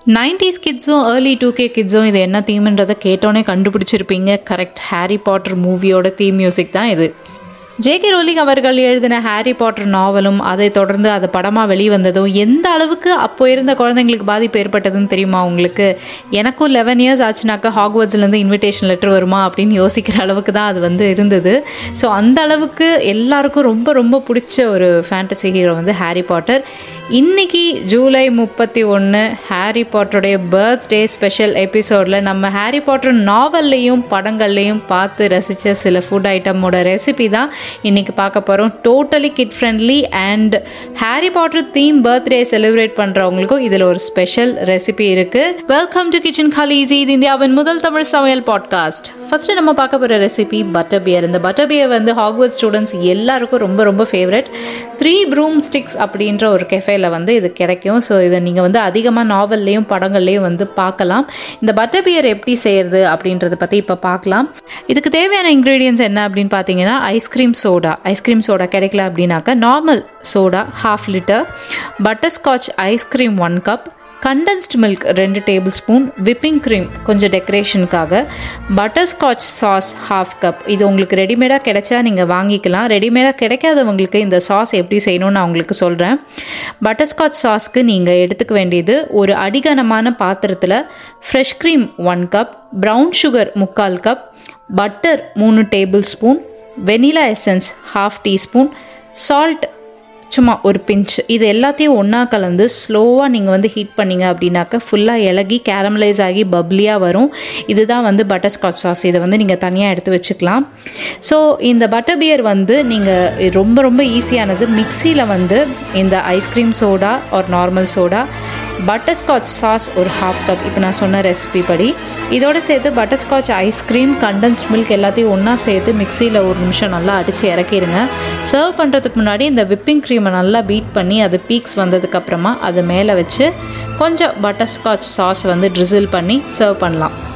Nineties கிட்ஸும் early two K கிட்ஸும் இது என்ன தீம்ன்றதை கேட்டோன்னே கண்டுபிடிச்சிருப்பீங்க. கரெக்ட் ஹாரி பாட்டர் மூவியோட தீம் மியூசிக் தான் இது. ஜேகே ரோலிங் அவர்கள் எழுதின ஹாரி பாட்டர் நாவலும் அதை தொடர்ந்து அது படமாக வெளிவந்ததும் எந்த அளவுக்கு அப்போ இருந்த குழந்தைங்களுக்கு பாதிப்பு ஏற்பட்டதுன்னு தெரியுமா உங்களுக்கு? எனக்கும் லெவன் இயர்ஸ் ஆச்சுனாக்கா ஹாக்வர்ட்ஸ்லேருந்து இன்விடேஷன் லெட்டர் வருமா அப்படின்னு யோசிக்கிற அளவுக்கு தான் அது வந்து இருந்தது. ஸோ அந்த அளவுக்கு எல்லாருக்கும் ரொம்ப ரொம்ப பிடிச்ச ஒரு ஃபேண்டசி ஹீரோ வந்து ஹாரி பாட்டர் இன்னைக்கு ஜூலை முப்பத்தி ஒன்று ஹாரி பாட்டருடைய பர்த்டே ஸ்பெஷல் எபிசோடில் நம்ம ஹாரி பாட்டர் நாவல்லையும் படங்கள்லையும் பார்த்து ரசித்த சில ஃபுட் ஐட்டமோட ரெசிபி தான் இன்னைக்கு பார்க்க போகிறோம் totally kid friendly and Harry Potter theme birthday celebrate பண்ணுறவங்களுக்கும் இதில் ஒரு ஸ்பெஷல் ரெசிபி இருக்குது வெல்கம் டு கிச்சன் காலிசி இது இந்தியாவின் முதல் தமிழ் சமையல் பாட்காஸ்ட் ஃபஸ்ட்டு நம்ம பார்க்க போகிற ரெசிபி பட்டர் பியர் இந்த பட்டர் பியர் வந்து ஹாக்வர்ட் ஸ்டூடெண்ட்ஸ் எல்லாருக்கும் ரொம்ப ரொம்ப ஃபேவரட் த்ரீ ப்ரூம் ஸ்டிக்ஸ் அப்படின்ற ஒரு கெஃபேல வந்து இது கிடைக்கும். ஸோ இதை நீங்கள் வந்து அதிகமாக நாவல்லையும் படங்கள்லையும் வந்து பார்க்கலாம். இந்த பட்டர் பியர் எப்படி செய்யறது அப்படின்றத பற்றி இப்போ பார்க்கலாம். இதுக்கு தேவையான இன்க்ரீடியன்ஸ் என்ன அப்படின்னு பார்த்தீங்கன்னா ஐஸ்கிரீம் சோடா ஐஸ்கிரீம் சோடா கிடைக்கல அப்படின்னாக்கா normal soda half litre butterscotch ice cream one cup condensed milk ரெண்டு டேபிள் ஸ்பூன் விப்பிங் க்ரீம் கொஞ்சம் டெக்கரேஷனுக்காக பட்டர்ஸ்காட்ச் சாஸ் ஹாஃப் கப் இது உங்களுக்கு ரெடிமேடாக கிடைச்சா நீங்கள் வாங்கிக்கலாம். ரெடிமேடாக கிடைக்காதவங்களுக்கு இந்த சாஸ் எப்படி செய்யணும்னு நான் உங்களுக்கு சொல்கிறேன் பட்டர்ஸ்காட்ச் சாஸ்க்கு நீங்கள் எடுத்துக்க வேண்டியது ஒரு அடிகனமான பாத்திரத்தில் fresh cream one cup brown sugar முக்கால் கப் பட்டர் மூணு tablespoon vanilla essence half teaspoon salt சும்மா ஒரு பிஞ்ச் இது எல்லாத்தையும் ஒன்றா கலந்து ஸ்லோவாக நீங்கள் வந்து ஹீட் பண்ணிங்க அப்படின்னாக்க ஃபுல்லாக இலகி கேரமலைஸ் ஆகி பப்ளியாக வரும். இதுதான் வந்து பட்டர்ஸ்காட்ச் சாஸ் இதை வந்து நீங்கள் தனியாக எடுத்து வச்சுக்கலாம். ஸோ இந்த பட்டர் பியர் வந்து நீங்கள் ரொம்ப ரொம்ப ஈஸியானது மிக்சியில் வந்து இந்த ஐஸ்கிரீம் சோடா ஒரு நார்மல் சோடா பட்டர்ஸ்காட்ச் சாஸ் ஒரு ஹாஃப் கப் இப்போ நான் சொன்ன ரெசிபி படி. இதோடு சேர்த்து பட்டர்ஸ்காட்ச் ஐஸ்கிரீம் கண்டென்ஸ்ட் மில்க் எல்லாத்தையும் ஒன்றா சேர்த்து மிக்சியில் ஒரு நிமிஷம் நல்லா அடித்து இறக்கிடுங்க சர்வ் பண்ணுறதுக்கு முன்னாடி இந்த விப்பிங் க்ரீமை நல்லா பீட் பண்ணி அது பீக்ஸ் வந்ததுக்கப்புறமா அது மேலே வச்சு கொஞ்சம் பட்டர்ஸ்காட்ச் சாஸ் வந்து ட்ரிசில் பண்ணி சர்வ் பண்ணலாம்.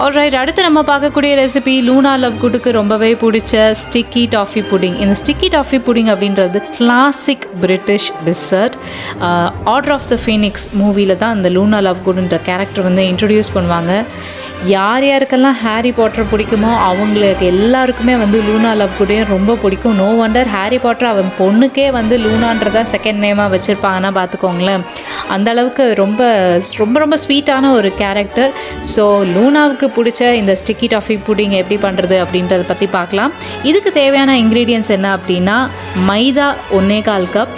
ஆல்ரைட் அடுத்து நம்ம பார்க்கக்கூடிய ரெசிபி லூனா லவ் குட்டுக்கு ரொம்பவே பிடிச்ச ஸ்டிக்கி டாஃபி புடிங் இந்த ஸ்டிக்கி டாஃபி புடிங் அப்படின்றது classic British dessert order of the Phoenix மூவியில் தான் அந்த லூனா லவ் குட்ன்ற கேரக்டர் வந்து இன்ட்ரடியூஸ் பண்ணுவாங்க. யார் யாருக்கெல்லாம் ஹாரி பாட்டர் பிடிக்குமோ அவங்களுக்கு எல்லாருக்குமே வந்து லூனா லவ் குடையும் ரொம்ப பிடிக்கும். நோ வண்டர் ஹாரி பாட்டர் அவன் பொண்ணுக்கே வந்து லூனான்றதா செகண்ட் நேமாக வச்சுருப்பாங்கன்னா பார்த்துக்கோங்களேன். அந்த அளவுக்கு ரொம்ப ரொம்ப ரொம்ப ஸ்வீட்டான ஒரு கேரக்டர் ஸோ லூனாவுக்கு பிடிச்ச இந்த ஸ்டிக்கி டாஃபி புடிங் எப்படி பண்ணுறது அப்படின்றத பற்றி பார்க்கலாம். இதுக்கு தேவையான இன்க்ரீடியன்ஸ் என்ன அப்படின்னா மைதா ஒன்றே கால் கப்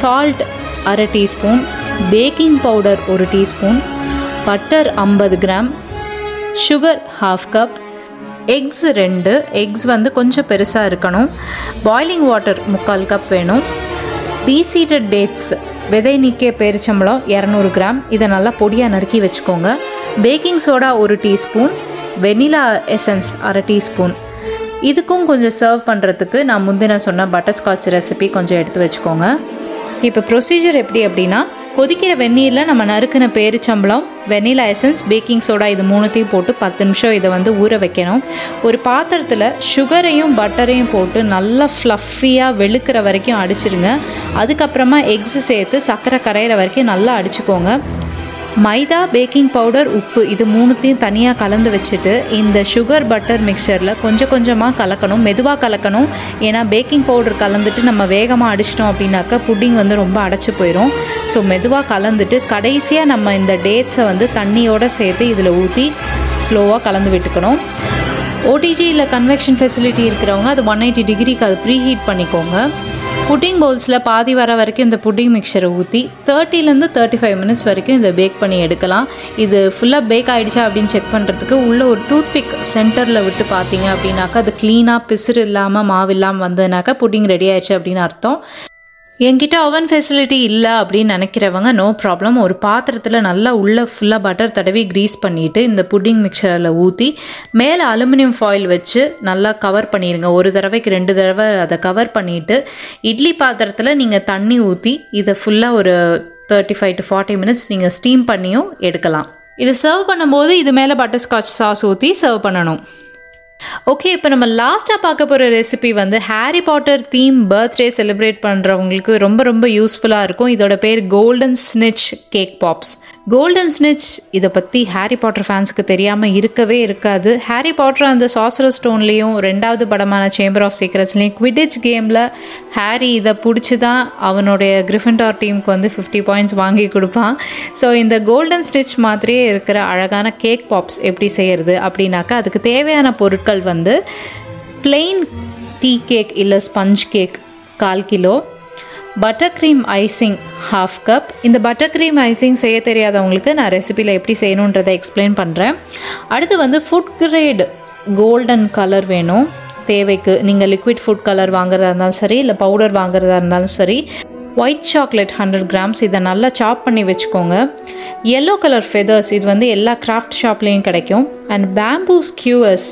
சால்ட் அரை டீஸ்பூன் பேக்கிங் பவுடர் ஒரு டீஸ்பூன் பட்டர் ஐம்பது gram sugar half cup eggs ரெண்டு எக்ஸ் வந்து கொஞ்சம் பெருசாக இருக்கணும். பாய்லிங் வாட்டர் முக்கால் கப் வேணும். டீசீட்டட் டேட்ஸ் விதை நிற்க பேரிச்சம்பளம் இரநூறு கிராம் இதை நல்லா பொடியாக நறுக்கி வச்சுக்கோங்க. பேக்கிங் சோடா ஒரு டீஸ்பூன் வெனிலா எசன்ஸ் அரை டீஸ்பூன். இதுக்கும் கொஞ்சம் சர்வ் பண்ணுறதுக்கு நான் முந்தின சொன்ன பட்டர்ஸ்காட்ச் ரெசிபி கொஞ்சம் எடுத்து வச்சுக்கோங்க. இப்போ ப்ரொசீஜர் எப்படி அப்படின்னா கொதிக்கிற வெந்நீரில் நம்ம நறுக்கின பேரிச்சம்பளம் வெனிலா எசன்ஸ் பேக்கிங் சோடா இது மூணுத்தையும் போட்டு பத்து நிமிஷம் இதை வந்து ஊற வைக்கணும். ஒரு பாத்திரத்தில் சுகரையும் பட்டரையும் போட்டு நல்லா ஃப்ளஃபியாக வெளுக்கிற வரைக்கும் அடிச்சிருங்க. அதுக்கப்புறமா எக்ஸு சேர்த்து சர்க்கரை கரையிற வரைக்கும் நல்லா அடிச்சுக்கோங்க. மைதா பேக்கிங் பவுடர் உப்பு இது மூணுத்தையும் தனியாக கலந்து வச்சுட்டு இந்த சுகர் பட்டர் மிக்சரில் கொஞ்சம் கொஞ்சமாக கலக்கணும் மெதுவாக கலக்கணும். ஏன்னா பேக்கிங் பவுடர் கலந்துட்டு நம்ம வேகமாக அடிச்சிட்டோம் அப்படின்னாக்கா புட்டிங் வந்து ரொம்ப அடைச்சி போயிடும் ஸோ மெதுவாக கலந்துட்டு கடைசியாக நம்ம இந்த டேட்ஸை வந்து தண்ணியோடு சேர்த்து இதில் ஊற்றி ஸ்லோவாக கலந்து விட்டுக்கணும். ஓடிஜி இல்லை கன்வெக்ஷன் ஃபெசிலிட்டி இருக்கிறவங்க அது ஒன் எயிட்டி டிகிரிக்கு அது ப்ரீ ஹீட் பண்ணிக்கோங்க. புட்டிங் பவுல்ஸில் பாதி வர வரைக்கும் இந்த புட்டிங் மிக்சரை ஊற்றி தேர்ட்டிலேருந்து தேர்ட்டி ஃபைவ் மினிட்ஸ் வரைக்கும் இதை பேக் பண்ணி எடுக்கலாம். இது ஃபுல்லாக பேக் ஆகிடுச்சா அப்படின்னு செக் பண்ணுறதுக்கு உள்ளே ஒரு டூத் பிக் சென்டரில் விட்டு பார்த்தீங்க அப்படின்னாக்கா அது க்ளீனாக பிசுறு இல்லாமல் மாவு இல்லாமல் வந்ததுனாக்கா புட்டிங் ரெடி ஆயிடுச்சு அப்படின்னு அர்த்தம். என்கிட்ட ஓவன் ஃபெசிலிட்டி இல்லை அப்படின்னு நினைக்கிறவங்க நோ ப்ராப்ளம் ஒரு பாத்திரத்தில் நல்லா உள்ளே ஃபுல்லாக பட்டர் தடவி க்ரீஸ் பண்ணிவிட்டு இந்த புட்டிங் மிக்சரில் ஊற்றி மேலே அலுமினியம் ஃபாயில் வச்சு நல்லா கவர் பண்ணிடுங்க ஒரு தடவைக்கு ரெண்டு தடவை அதை கவர் பண்ணிவிட்டு இட்லி பாத்திரத்தில் நீங்கள் தண்ணி ஊற்றி இதை ஃபுல்லாக ஒரு thirty five to forty minutes நீங்கள் ஸ்டீம் பண்ணியும் எடுக்கலாம். இதை சர்வ் பண்ணும்போது இது மேலே பட்டர்ஸ்காட்ச் சாஸ் ஊற்றி சர்வ் பண்ணணும். ஓகே இப்போ நம்ம லாஸ்ட்டாக பார்க்க போகிற ரெசிபி வந்து Harry Potter theme birthday celebrate பண்ணுறவங்களுக்கு ரொம்ப ரொம்ப யூஸ்ஃபுல்லாக இருக்கும். இதோட பேர் golden snitch cake pops golden snitch இதை பற்றி ஹாரி பாட்டர் ஃபேன்ஸுக்கு தெரியாமல் இருக்கவே இருக்காது. ஹாரி பாட்டர் அந்த சாசர ஸ்டோன்லேயும் ரெண்டாவது படமான சேம்பர் ஆஃப் சீக்ரெட்ஸ்லேயும் குவிடிச் கேமில் ஹாரி இதை பிடிச்சி தான் அவனுடைய கிரிஃபின்டார் டீமுக்கு வந்து ஃபிஃப்டி பாயிண்ட்ஸ் வாங்கி கொடுப்பான். ஸோ இந்த கோல்டன் ஸ்டிச் மாதிரியே இருக்கிற அழகான கேக் பாப்ஸ் எப்படி செய்கிறது அப்படின்னாக்கா அதுக்கு தேவையான பொருட்கள் வந்து பிளெயின் டீ கேக் இல்லை ஸ்பஞ்ச் கேக் கால் kilo butter cream icing half cup இந்த பட்டர் க்ரீம் ஐசிங் செய்ய தெரியாதவங்களுக்கு நான் ரெசிபியில் எப்படி செய்யணுன்றதை எக்ஸ்பிளைன் பண்ணுறேன் அடுத்து வந்து ஃபுட் கிரேட் கோல்டன் கலர் வேணும். தேவைக்கு நீங்கள் லிக்விட் ஃபுட் கலர் வாங்குறதா இருந்தாலும் சரி இல்லை பவுடர் வாங்குறதா இருந்தாலும் சரி ஒயிட் சாக்லேட் ஹண்ட்ரட் கிராம்ஸ் இதை நல்லா சாப் பண்ணி வச்சுக்கோங்க. எல்லோ கலர் ஃபெதர்ஸ் இது வந்து எல்லா கிராஃப்ட் ஷாப்லேயும் கிடைக்கும். அண்ட் பேம்பூ ஸ்கியூவர்ஸ்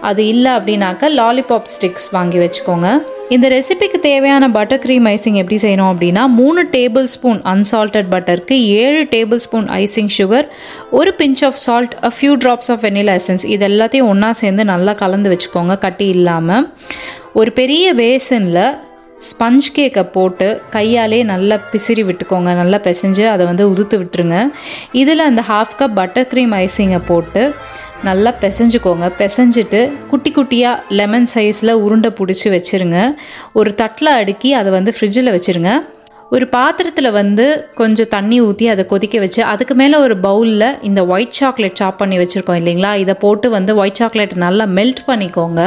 அது இல்லை அப்படின்னாக்கா லாலிபாப் ஸ்டிக்ஸ் வாங்கி வச்சுக்கோங்க. இந்த ரெசிபிக்கு தேவையான பட்டர் க்ரீம் ஐசிங் எப்படி செய்யணும் அப்படின்னா மூணு டேபிள் ஸ்பூன் அன்சால்டட் பட்டருக்கு ஏழு டேபிள் ஸ்பூன் ஐசிங் சுகர் ஒரு pinch of salt a few drops of vanilla essence இது எல்லாத்தையும் ஒன்றா சேர்ந்து நல்லா கலந்து வச்சுக்கோங்க கட்டி இல்லாமல் ஒரு பெரிய பேசனில் ஸ்பஞ்ச் கேக்கை போட்டு கையாலே நல்லா பிசிறி விட்டுக்கோங்க நல்லா பிசைஞ்சு அதை வந்து உதுத்து விட்டுருங்க. இதில் அந்த ஹாஃப் கப் பட்டர் க்ரீம் ஐசிங்கை போட்டு நல்லா பிசைஞ்சுக்கோங்க. பிசைஞ்சிட்டு குட்டி குட்டியாக லெமன் சைஸில் உருண்டை பிடிச்சி வச்சுருங்க. ஒரு தட்டில் அடுக்கி அதை வந்து ஃப்ரிட்ஜில் வச்சுருங்க. ஒரு பாத்திரத்தில் வந்து கொஞ்சம் தண்ணி ஊற்றி அதை கொதிக்க வச்சு அதுக்கு மேலே ஒரு பவுலில் இந்த ஒயிட் சாக்லேட் சாப் பண்ணி வச்சுருக்கோம் இல்லைங்களா? இதை போட்டு வந்து ஒயிட் சாக்லேட் நல்லா மெல்ட் பண்ணிக்கோங்க.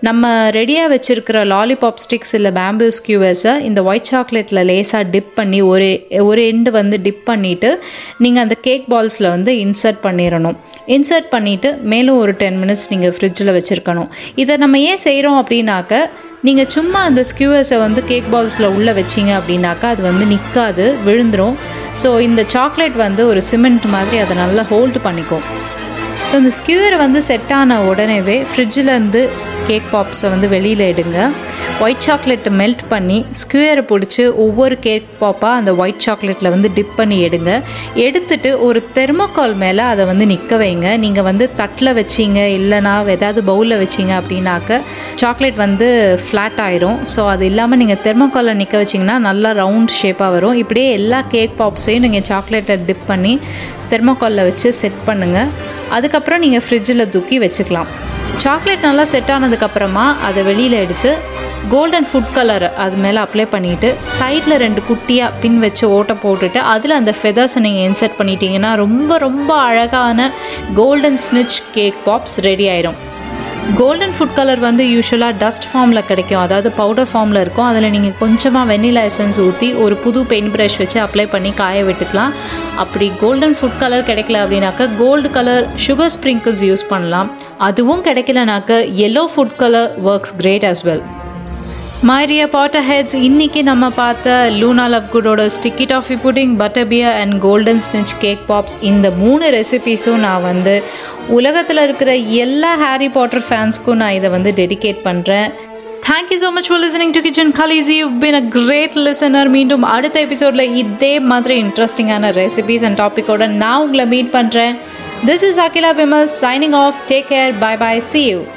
நம்ம ரெடியாக வச்சுருக்கிற லாலிபாப் ஸ்டிக்ஸ் இல்லை பேம்பூ ஸ்கியூவர்ஸை இந்த ஒயிட் சாக்லேட்டில் லேசாக டிப் பண்ணி ஒரு ஒரு எண்டு வந்து டிப் பண்ணிவிட்டு நீங்கள் அந்த கேக் பால்ஸில் வந்து இன்சர்ட் பண்ணிடணும். இன்சர்ட் பண்ணிவிட்டு மேலும் ஒரு டென் மினிட்ஸ் நீங்கள் ஃப்ரிட்ஜில் வச்சுருக்கணும். இதை நம்ம ஏன் செய்கிறோம் அப்படின்னாக்க நீங்கள் சும்மா அந்த ஸ்கியூவர்ஸை வந்து கேக் பால்ஸில் உள்ளே வச்சிங்க அப்படின்னாக்கா அது வந்து நிற்காது விழுந்துடும் ஸோ இந்த சாக்லேட் வந்து ஒரு சிமெண்ட் மாதிரி அதை நல்லா ஹோல்டு பண்ணிக்கும். ஸோ இந்த ஸ்கியூரை வந்து செட் ஆன உடனேவே ஃப்ரிட்ஜிலேருந்து கேக் பாப்ஸை வந்து வெளியில் எடுங்க. ஒயிட் சாக்லேட்டை மெல்ட் பண்ணி ஸ்கியூரை பிடிச்சி ஒவ்வொரு கேக் பாப்பாக அந்த ஒயிட் சாக்லேட்டில் வந்து டிப் பண்ணி எடுங்க. எடுத்துட்டு ஒரு தெர்மோகால் மேலே அதை வந்து நிற்க வைங்க. நீங்கள் வந்து தட்டில் வச்சிங்க இல்லைனா ஏதாவது பவுலில் வச்சிங்க அப்படின்னாக்க சாக்லேட் வந்து ஃப்ளாட் ஆயிரும். ஸோ அது இல்லாமல் நீங்கள் தெர்மோகாலில் நிற்க வச்சிங்கன்னா நல்லா ரவுண்ட் ஷேப்பாக வரும். இப்படியே எல்லா கேக் பாப்ஸையும் நீங்கள் சாக்லேட்டை டிப் பண்ணி தெர்மோகாலில் வச்சு செட் பண்ணுங்கள் அதுக்கப்புறம் நீங்கள் ஃப்ரிட்ஜில் தூக்கி வச்சுக்கலாம். சாக்லேட் நல்லா செட் ஆனதுக்கப்புறமா அதை வெளியில் எடுத்து கோல்டன் ஃபுட் கலர் அது மேலே அப்ளை பண்ணிவிட்டு சைடில் ரெண்டு குட்டியாக பின் வச்சு ஓட்டை போட்டுட்டு அதில் அந்த ஃபெதர்ஸை நீங்கள் இன்சர்ட் பண்ணிட்டீங்கன்னா ரொம்ப ரொம்ப அழகான golden snitch cake pops ready ஆயிரும். கோல்டன் ஃபுட் கலர் வந்து யூஸ்வலாக டஸ்ட் ஃபார்மில் கிடைக்கும். அதாவது பவுடர் ஃபார்மில் இருக்கும். அதில் நீங்கள் கொஞ்சமாக வெண்ணிலா எசன்ஸ் ஊற்றி ஒரு புது பெயிண்ட் ப்ரஷ் வச்சு அப்ளை பண்ணி காய விட்டுக்கலாம். அப்படி கோல்டன் ஃபுட் கலர் கிடைக்கல அப்படின்னாக்கா gold colour sugar sprinkles use பண்ணலாம். அதுவும் கிடைக்கலனாக்க yellow food colour works great as well my dear Potterheads இன்னைக்கு நம்ம பார்த்த லூனா லவ் குடோட sticky toffee pudding butter beer and golden snitch cake pops இந்த மூணு ரெசிபீஸும் நான் வந்து உலகத்தில் இருக்கிற எல்லா ஹாரி பாட்டர் ஃபேன்ஸ்க்கும் நான் இதை வந்து டெடிகேட் பண்ணுறேன் thank you so much for listening to kitchen கலீஸ் you been a great listener மீண்டும் அடுத்த எபிசோடில் இதே மாதிரி இன்ட்ரெஸ்டிங்கான ரெசிபீஸ் அண்ட் டாப்பிக்கோட நான் உங்களை மீட் பண்ணுறேன் This is Akila Vimal signing off. Take care. Bye bye. See you.